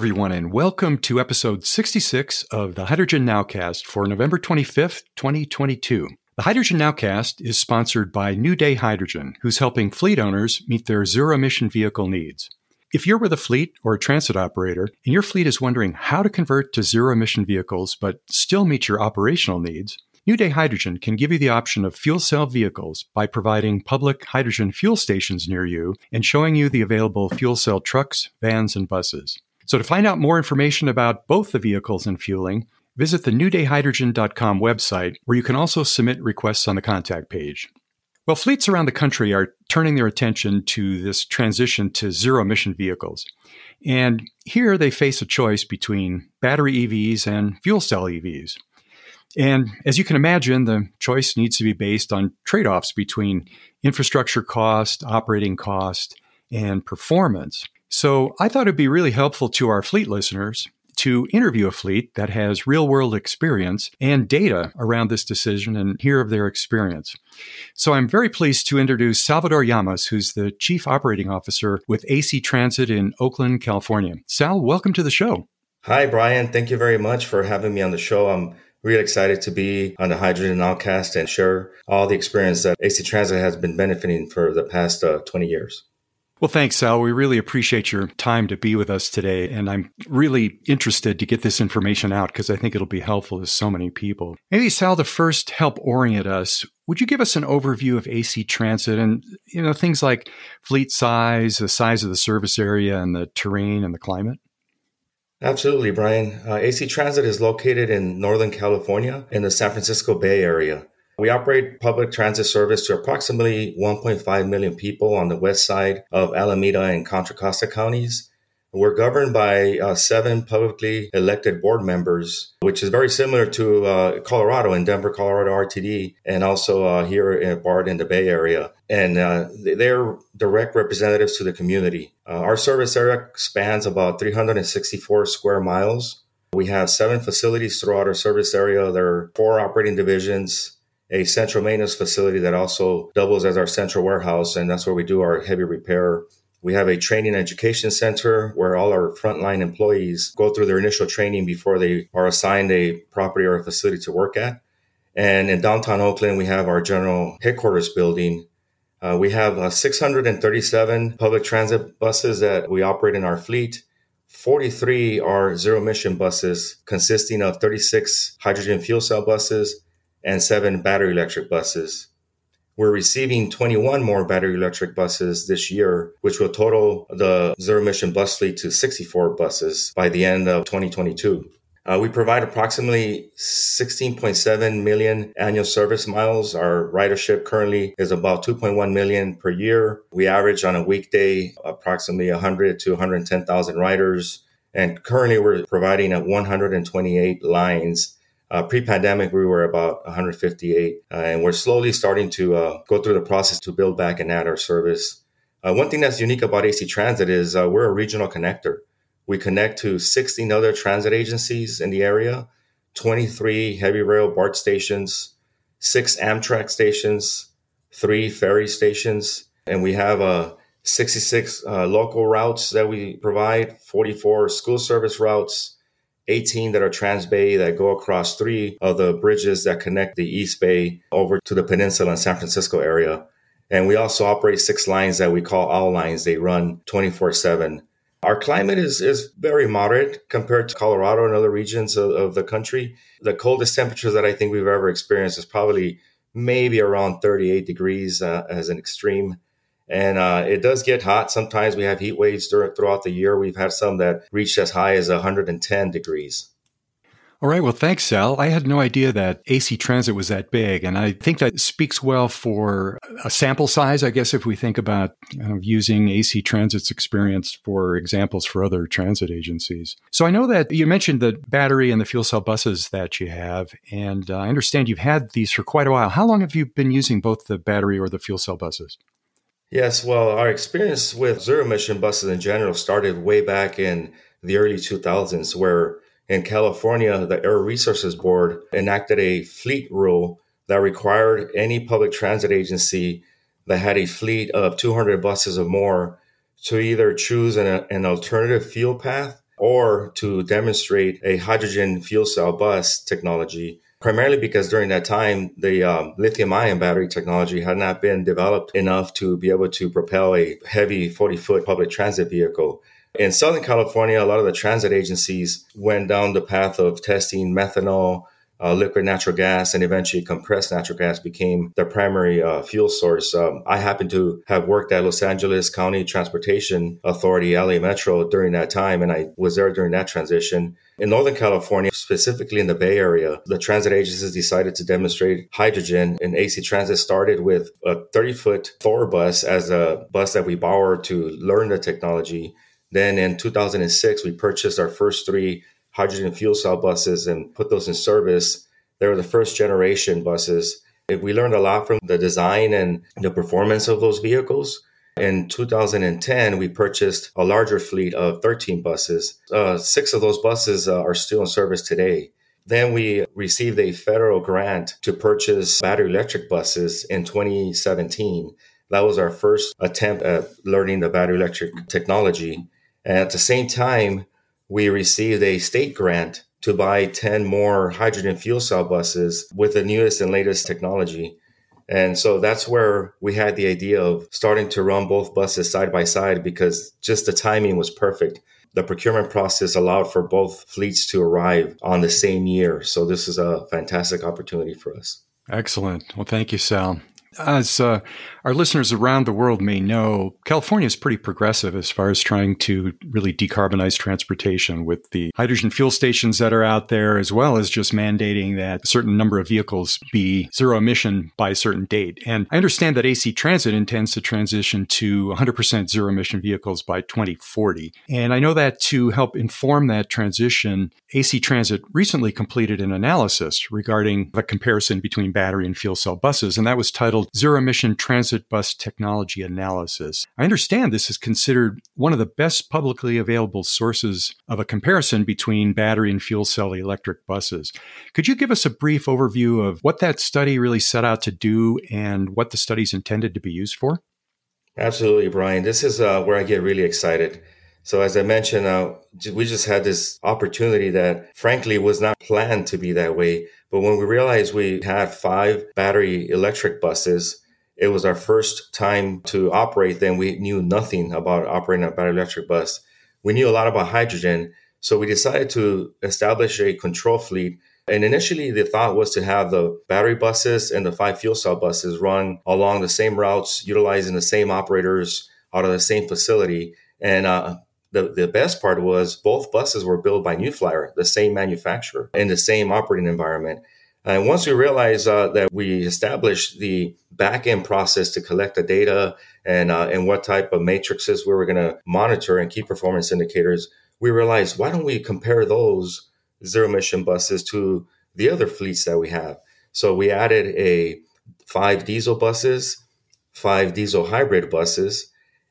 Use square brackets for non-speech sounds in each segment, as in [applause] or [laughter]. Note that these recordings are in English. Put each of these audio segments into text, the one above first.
Everyone, and welcome to episode 66 of the Hydrogen Nowcast for November 25th, 2022. The Hydrogen Nowcast is sponsored by New Day Hydrogen, who's helping fleet owners meet their zero emission vehicle needs. If you're with a fleet or a transit operator and your fleet is wondering how to convert to zero emission vehicles but still meet your operational needs, New Day Hydrogen can give you the option of fuel cell vehicles by providing public hydrogen fuel stations near you and showing you the available fuel cell trucks, vans, and buses. So to find out more information about both the vehicles and fueling, visit the newdayhydrogen.com website where you can also submit requests on the contact page. Well, fleets around the country are turning their attention to this transition to zero emission vehicles. And here they face a choice between battery EVs and fuel cell EVs. And as you can imagine, the choice needs to be based on trade offs between infrastructure cost, operating cost, and performance. So I thought it'd be really helpful to our fleet listeners to interview a fleet that has real world experience and data around this decision and hear of their experience. So I'm very pleased to introduce Salvador Llamas, who's the Chief Operating Officer with AC Transit in Oakland, California. Sal, welcome to the show. Hi, Brian. Thank you very much for having me on the show. I'm really excited to be on the Hydrogen Nowcast and share all the experience that AC Transit has been benefiting for the past uh, 20 years. Well, thanks, Sal. We really appreciate your time to be with us today. And I'm really interested to get this information out because I think it'll be helpful to so many people. Maybe, Sal, to first help orient us, would you give us an overview of AC Transit and, you know, things like fleet size, the size of the service area, and the terrain and the climate? Absolutely, Brian. Uh, AC Transit is located in Northern California in the San Francisco Bay Area. We operate public transit service to approximately 1.5 million people on the west side of Alameda and Contra Costa counties. We're governed by uh, seven publicly elected board members, which is very similar to uh, Colorado in Denver, Colorado RTD, and also uh, here in BART in the Bay Area. And uh, they're direct representatives to the community. Uh, our service area spans about 364 square miles. We have seven facilities throughout our service area. There are four operating divisions, a central maintenance facility that also doubles as our central warehouse, and that's where we do our heavy repair. We have a training education center where all our frontline employees go through their initial training before they are assigned a property or a facility to work at. And in downtown Oakland, we have our general headquarters building. Uh, we have uh, 637 public transit buses that we operate in our fleet. 43 are zero emission buses, consisting of 36 hydrogen fuel cell buses and seven battery electric buses. We're receiving 21 more battery electric buses this year, which will total the zero emission bus fleet to 64 buses by the end of 2022. Uh, we provide approximately 16.7 million annual service miles. Our ridership currently is about 2.1 million per year. We average on a weekday approximately 100 to 110,000 riders. And currently we're providing at 128 lines uh, pre-pandemic, we were about 158, uh, and we're slowly starting to uh, go through the process to build back and add our service. Uh, one thing that's unique about AC Transit is uh, we're a regional connector. We connect to 16 other transit agencies in the area, 23 heavy rail BART stations, six Amtrak stations, three ferry stations, and we have uh, 66 local routes that we provide, 44 school service routes, 18 that are Transbay that go across three of the bridges that connect the East Bay over to the peninsula and San Francisco area. And we also operate six lines that we call owl lines. They run 24 7. Our climate is, is very moderate compared to Colorado and other regions of, of the country. The coldest temperatures that I think we've ever experienced is probably maybe around 38 degrees uh, as an extreme. And uh, it does get hot. Sometimes we have heat waves throughout the year. We've had some that reached as high as 110 degrees. All right. Well, thanks, Sal. I had no idea that AC Transit was that big. And I think that speaks well for a sample size, I guess, if we think about using AC Transit's experience for examples for other transit agencies. So I know that you mentioned the battery and the fuel cell buses that you have. And uh, I understand you've had these for quite a while. How long have you been using both the battery or the fuel cell buses? Yes, well, our experience with zero emission buses in general started way back in the early 2000s, where in California, the Air Resources Board enacted a fleet rule that required any public transit agency that had a fleet of 200 buses or more to either choose an, an alternative fuel path or to demonstrate a hydrogen fuel cell bus technology primarily because during that time, the um, lithium ion battery technology had not been developed enough to be able to propel a heavy 40 foot public transit vehicle. In Southern California, a lot of the transit agencies went down the path of testing methanol, uh, liquid natural gas, and eventually compressed natural gas became their primary uh, fuel source. Um, I happen to have worked at Los Angeles County Transportation Authority, LA Metro, during that time, and I was there during that transition. In Northern California, specifically in the Bay Area, the transit agencies decided to demonstrate hydrogen, and AC Transit started with a 30 foot Thor bus as a bus that we borrowed to learn the technology. Then in 2006, we purchased our first three hydrogen fuel cell buses and put those in service. They were the first generation buses. We learned a lot from the design and the performance of those vehicles. In 2010, we purchased a larger fleet of 13 buses. Uh, six of those buses uh, are still in service today. Then we received a federal grant to purchase battery electric buses in 2017. That was our first attempt at learning the battery electric technology. And at the same time, we received a state grant to buy 10 more hydrogen fuel cell buses with the newest and latest technology. And so that's where we had the idea of starting to run both buses side by side because just the timing was perfect. The procurement process allowed for both fleets to arrive on the same year. So this is a fantastic opportunity for us. Excellent. Well, thank you, Sal. As uh, our listeners around the world may know, California is pretty progressive as far as trying to really decarbonize transportation with the hydrogen fuel stations that are out there, as well as just mandating that a certain number of vehicles be zero emission by a certain date. And I understand that AC Transit intends to transition to 100% zero emission vehicles by 2040. And I know that to help inform that transition, AC Transit recently completed an analysis regarding the comparison between battery and fuel cell buses, and that was titled Zero Emission Transit Bus Technology Analysis. I understand this is considered one of the best publicly available sources of a comparison between battery and fuel cell electric buses. Could you give us a brief overview of what that study really set out to do and what the study's intended to be used for? Absolutely, Brian. This is uh, where I get really excited. So, as I mentioned, uh, we just had this opportunity that frankly was not planned to be that way. But when we realized we had five battery electric buses, it was our first time to operate them. We knew nothing about operating a battery electric bus. We knew a lot about hydrogen. So we decided to establish a control fleet. And initially, the thought was to have the battery buses and the five fuel cell buses run along the same routes, utilizing the same operators out of the same facility. And uh, the, the best part was both buses were built by New Flyer, the same manufacturer, in the same operating environment. And once we realized uh, that we established the back end process to collect the data and, uh, and what type of matrices we were going to monitor and key performance indicators, we realized why don't we compare those zero emission buses to the other fleets that we have? So we added a five diesel buses, five diesel hybrid buses,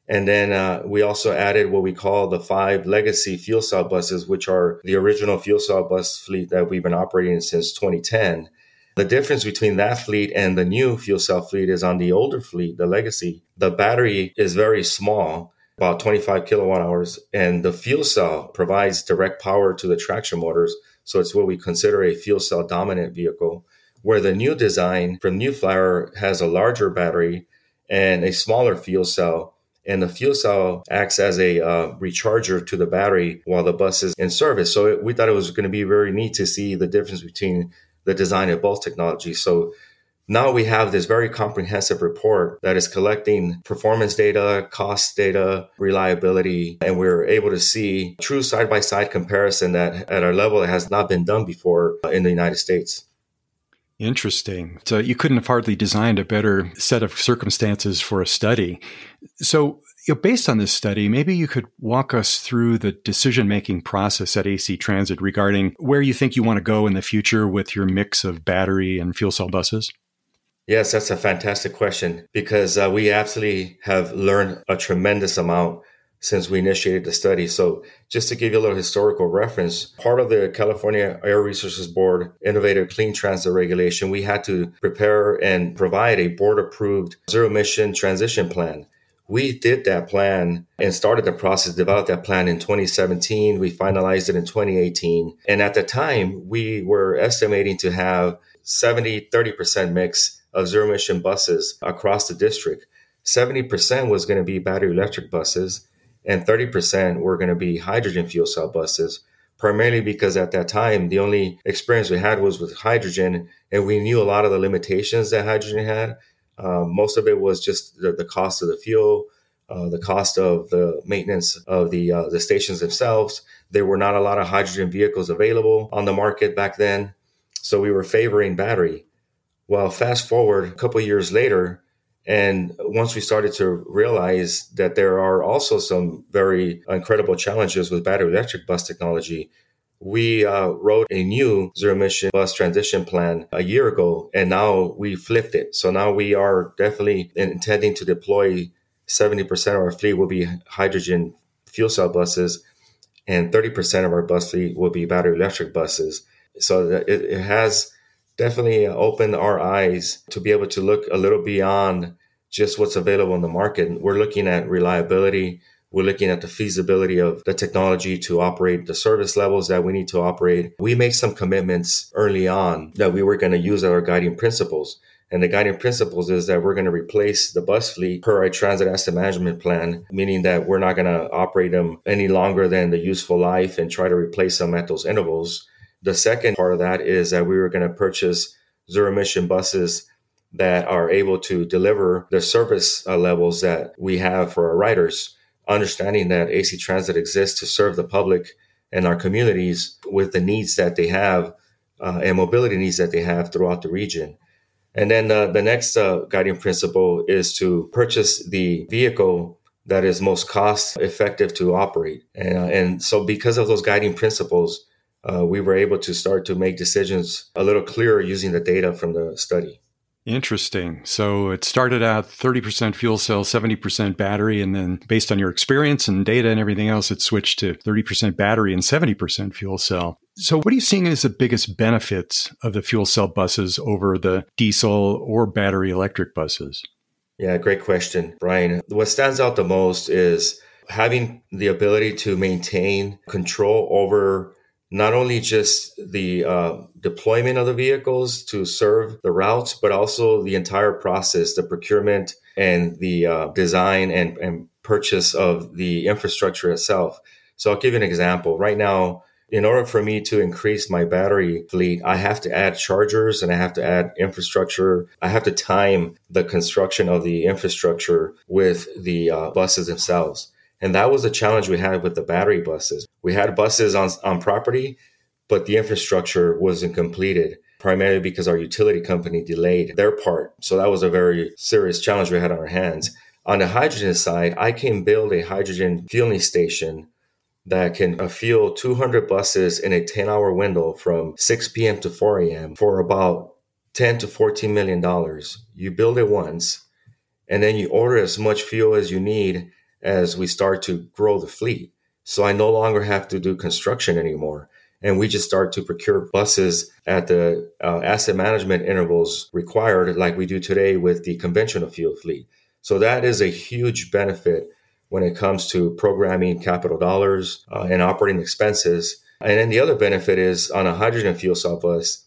and then uh, we also added what we call the five legacy fuel cell buses, which are the original fuel cell bus fleet that we've been operating since 2010. The difference between that fleet and the new fuel cell fleet is on the older fleet, the legacy, the battery is very small, about 25 kilowatt hours, and the fuel cell provides direct power to the traction motors. So it's what we consider a fuel cell dominant vehicle. Where the new design from New Flyer has a larger battery and a smaller fuel cell and the fuel cell acts as a uh, recharger to the battery while the bus is in service. So it, we thought it was going to be very neat to see the difference between the design of both technologies. So now we have this very comprehensive report that is collecting performance data, cost data, reliability, and we're able to see true side by side comparison that at our level has not been done before in the United States. Interesting. So you couldn't have hardly designed a better set of circumstances for a study. So, you know, based on this study, maybe you could walk us through the decision making process at AC Transit regarding where you think you want to go in the future with your mix of battery and fuel cell buses. Yes, that's a fantastic question because uh, we absolutely have learned a tremendous amount since we initiated the study. So, just to give you a little historical reference, part of the California Air Resources Board Innovative Clean Transit Regulation, we had to prepare and provide a board approved zero emission transition plan. We did that plan and started the process, developed that plan in 2017. We finalized it in 2018. And at the time, we were estimating to have 70, 30% mix of zero emission buses across the district. 70% was going to be battery electric buses, and 30% were going to be hydrogen fuel cell buses, primarily because at that time, the only experience we had was with hydrogen, and we knew a lot of the limitations that hydrogen had. Um, most of it was just the, the cost of the fuel, uh, the cost of the maintenance of the uh, the stations themselves. There were not a lot of hydrogen vehicles available on the market back then, so we were favoring battery. Well, fast forward a couple years later, and once we started to realize that there are also some very incredible challenges with battery electric bus technology, we uh, wrote a new zero emission bus transition plan a year ago, and now we flipped it. So now we are definitely intending to deploy 70% of our fleet will be hydrogen fuel cell buses, and 30% of our bus fleet will be battery electric buses. So it, it has definitely opened our eyes to be able to look a little beyond just what's available in the market. We're looking at reliability, we're looking at the feasibility of the technology to operate the service levels that we need to operate. We made some commitments early on that we were going to use our guiding principles. And the guiding principles is that we're going to replace the bus fleet per our transit asset management plan, meaning that we're not going to operate them any longer than the useful life and try to replace them at those intervals. The second part of that is that we were going to purchase zero emission buses that are able to deliver the service uh, levels that we have for our riders understanding that AC Transit exists to serve the public and our communities with the needs that they have uh, and mobility needs that they have throughout the region. And then uh, the next uh, guiding principle is to purchase the vehicle that is most cost effective to operate. And, uh, and so, because of those guiding principles, uh, we were able to start to make decisions a little clearer using the data from the study. Interesting. So it started out 30% fuel cell, 70% battery. And then based on your experience and data and everything else, it switched to 30% battery and 70% fuel cell. So what are you seeing as the biggest benefits of the fuel cell buses over the diesel or battery electric buses? Yeah, great question, Brian. What stands out the most is having the ability to maintain control over not only just the uh, deployment of the vehicles to serve the routes, but also the entire process, the procurement and the uh, design and, and purchase of the infrastructure itself. So I'll give you an example. Right now, in order for me to increase my battery fleet, I have to add chargers and I have to add infrastructure. I have to time the construction of the infrastructure with the uh, buses themselves. And that was the challenge we had with the battery buses. We had buses on, on property, but the infrastructure wasn't completed primarily because our utility company delayed their part. So that was a very serious challenge we had on our hands. On the hydrogen side, I can build a hydrogen fueling station that can uh, fuel 200 buses in a 10 hour window from 6 p.m. to 4 a.m. for about 10 to 14 million dollars. You build it once and then you order as much fuel as you need as we start to grow the fleet. So I no longer have to do construction anymore. And we just start to procure buses at the uh, asset management intervals required, like we do today with the conventional fuel fleet. So that is a huge benefit when it comes to programming capital dollars uh, and operating expenses. And then the other benefit is on a hydrogen fuel cell bus,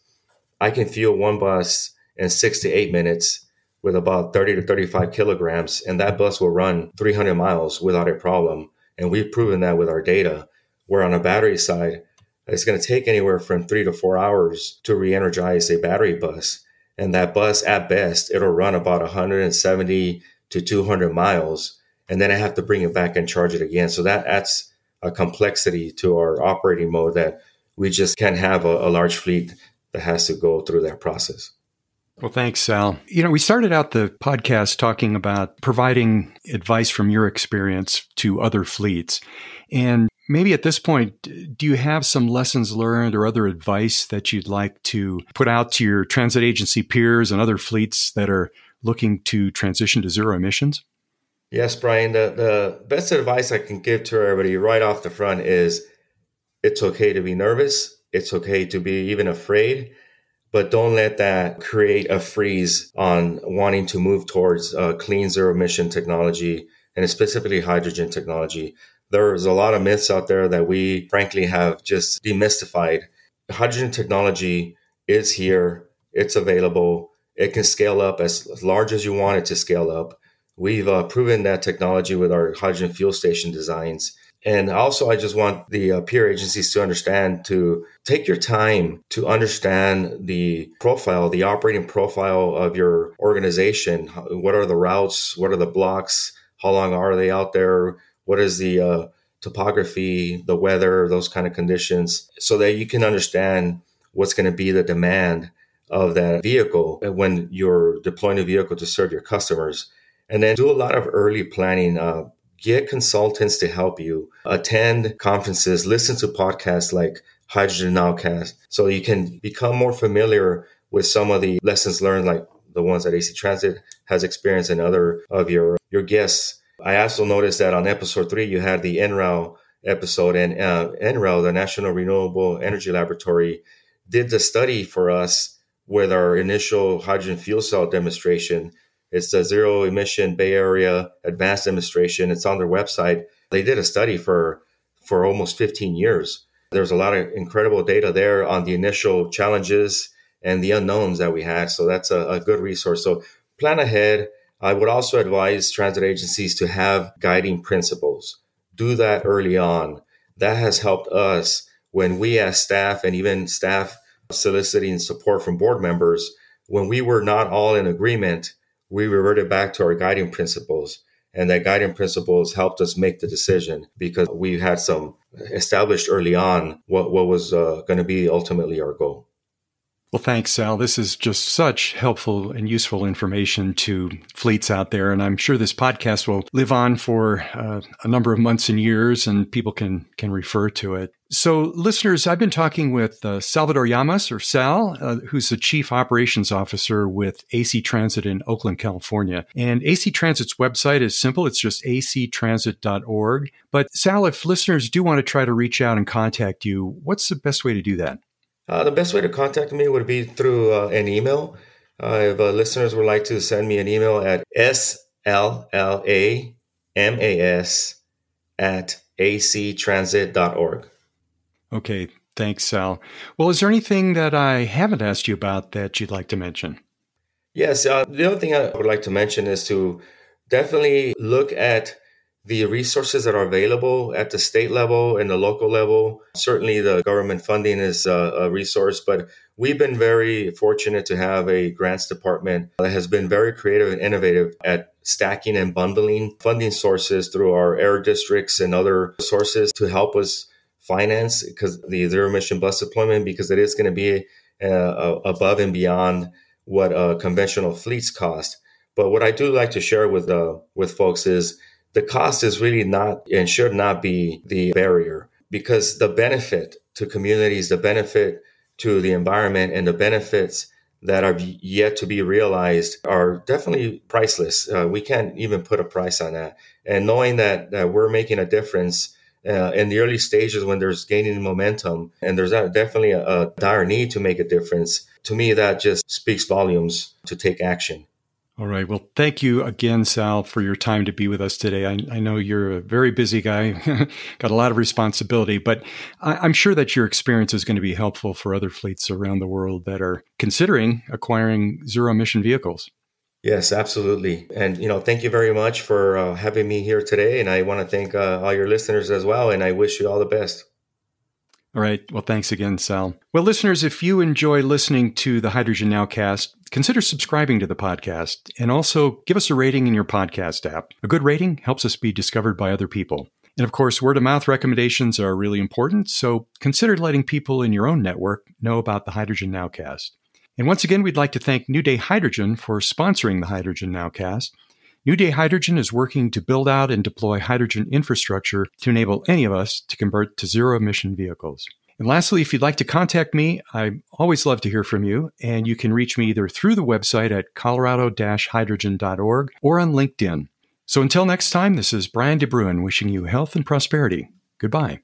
I can fuel one bus in six to eight minutes with about 30 to 35 kilograms, and that bus will run 300 miles without a problem. And we've proven that with our data. Where on a battery side, it's going to take anywhere from three to four hours to re energize a battery bus. And that bus, at best, it'll run about 170 to 200 miles. And then I have to bring it back and charge it again. So that adds a complexity to our operating mode that we just can't have a, a large fleet that has to go through that process. Well, thanks, Sal. You know, we started out the podcast talking about providing advice from your experience to other fleets. And maybe at this point, do you have some lessons learned or other advice that you'd like to put out to your transit agency peers and other fleets that are looking to transition to zero emissions? Yes, Brian. The, the best advice I can give to everybody right off the front is it's okay to be nervous. It's okay to be even afraid but don't let that create a freeze on wanting to move towards uh, clean zero emission technology and specifically hydrogen technology. There's a lot of myths out there that we frankly have just demystified. Hydrogen technology is here, it's available, it can scale up as large as you want it to scale up. We've uh, proven that technology with our hydrogen fuel station designs. And also, I just want the uh, peer agencies to understand to take your time to understand the profile, the operating profile of your organization. What are the routes? What are the blocks? How long are they out there? What is the uh, topography, the weather, those kind of conditions, so that you can understand what's going to be the demand of that vehicle when you're deploying a vehicle to serve your customers. And then do a lot of early planning. Uh, get consultants to help you attend conferences, listen to podcasts like Hydrogen Nowcast, so you can become more familiar with some of the lessons learned, like the ones that AC Transit has experienced and other of your your guests. I also noticed that on episode three, you had the NREL episode, and uh, NREL, the National Renewable Energy Laboratory, did the study for us with our initial hydrogen fuel cell demonstration. It's the Zero Emission Bay Area Advanced Demonstration. It's on their website. They did a study for for almost 15 years. There's a lot of incredible data there on the initial challenges and the unknowns that we had. So that's a, a good resource. So plan ahead. I would also advise transit agencies to have guiding principles. Do that early on. That has helped us when we as staff and even staff soliciting support from board members, when we were not all in agreement, we reverted back to our guiding principles. And that guiding principles helped us make the decision because we had some established early on what, what was uh, going to be ultimately our goal. Well, thanks, Sal. This is just such helpful and useful information to fleets out there. And I'm sure this podcast will live on for uh, a number of months and years, and people can, can refer to it. So, listeners, I've been talking with uh, Salvador Llamas, or Sal, uh, who's the Chief Operations Officer with AC Transit in Oakland, California. And AC Transit's website is simple, it's just actransit.org. But, Sal, if listeners do want to try to reach out and contact you, what's the best way to do that? Uh, the best way to contact me would be through uh, an email. Uh, if uh, listeners would like to send me an email at slamas at actransit.org. Okay, thanks, Sal. Well, is there anything that I haven't asked you about that you'd like to mention? Yes, uh, the other thing I would like to mention is to definitely look at the resources that are available at the state level and the local level. Certainly, the government funding is a, a, resource, but we've been very fortunate to have a grants department that has been very creative and innovative at stacking and bundling funding sources through our air districts and other sources to help us finance because the zero emission bus deployment because it is going to be uh, above and beyond what uh, conventional fleets cost. But what I do like to share with uh, with folks is the cost is really not and should not be the barrier because the benefit to communities, the benefit to the environment, and the benefits that are yet to be realized are definitely priceless. Uh, we can't even put a price on that. And knowing that, that we're making a difference uh, in the early stages when there's gaining momentum and there's definitely a, a dire need to make a difference, to me, that just speaks volumes to take action. All right. Well, thank you again, Sal, for your time to be with us today. I, I know you're a very busy guy, [laughs] got a lot of responsibility, but I, am sure that your experience is going to be helpful for other fleets around the world that are considering acquiring zero emission vehicles. Yes, absolutely. And, you know, thank you very much for uh, having me here today. And I want to thank uh, all your listeners as well. And I wish you all the best. All right. Well, thanks again, Sal. Well, listeners, if you enjoy listening to the Hydrogen Nowcast, consider subscribing to the podcast and also give us a rating in your podcast app. A good rating helps us be discovered by other people. And of course, word of mouth recommendations are really important, so consider letting people in your own network know about the Hydrogen Nowcast. And once again, we'd like to thank New Day Hydrogen for sponsoring the Hydrogen Nowcast. New Day Hydrogen is working to build out and deploy hydrogen infrastructure to enable any of us to convert to zero emission vehicles. And lastly, if you'd like to contact me, I always love to hear from you, and you can reach me either through the website at colorado hydrogen.org or on LinkedIn. So until next time, this is Brian DeBruin wishing you health and prosperity. Goodbye.